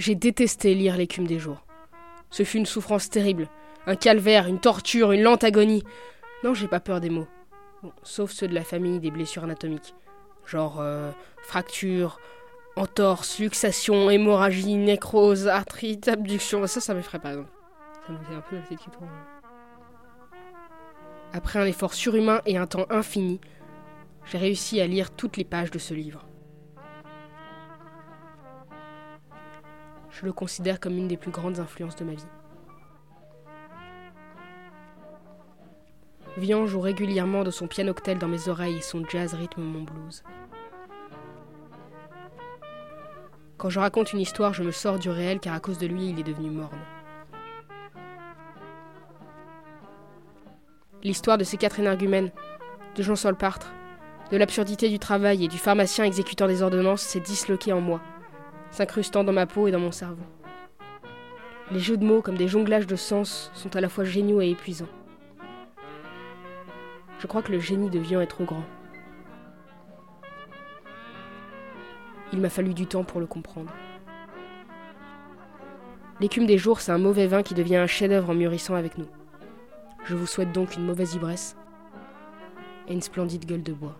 J'ai détesté lire l'écume des jours. Ce fut une souffrance terrible, un calvaire, une torture, une lente agonie. Non, j'ai pas peur des mots. sauf ceux de la famille des blessures anatomiques. Genre euh, fracture, entorse, luxation, hémorragie, nécrose, arthrite, abduction. Ça, ça m'effraie pas. exemple. Ça me fait un peu la tête qui tourne. Après un effort surhumain et un temps infini, j'ai réussi à lire toutes les pages de ce livre. Je le considère comme une des plus grandes influences de ma vie. Vian joue régulièrement de son pianoctel dans mes oreilles et son jazz rythme mon blues. Quand je raconte une histoire, je me sors du réel car à cause de lui, il est devenu morne. L'histoire de ces quatre énergumènes, de Jean Solpartre, de l'absurdité du travail et du pharmacien exécutant des ordonnances s'est disloquée en moi, s'incrustant dans ma peau et dans mon cerveau. Les jeux de mots comme des jonglages de sens sont à la fois géniaux et épuisants. Je crois que le génie de Vian est trop grand. Il m'a fallu du temps pour le comprendre. L'écume des jours, c'est un mauvais vin qui devient un chef-d'œuvre en mûrissant avec nous. Je vous souhaite donc une mauvaise ivresse et une splendide gueule de bois.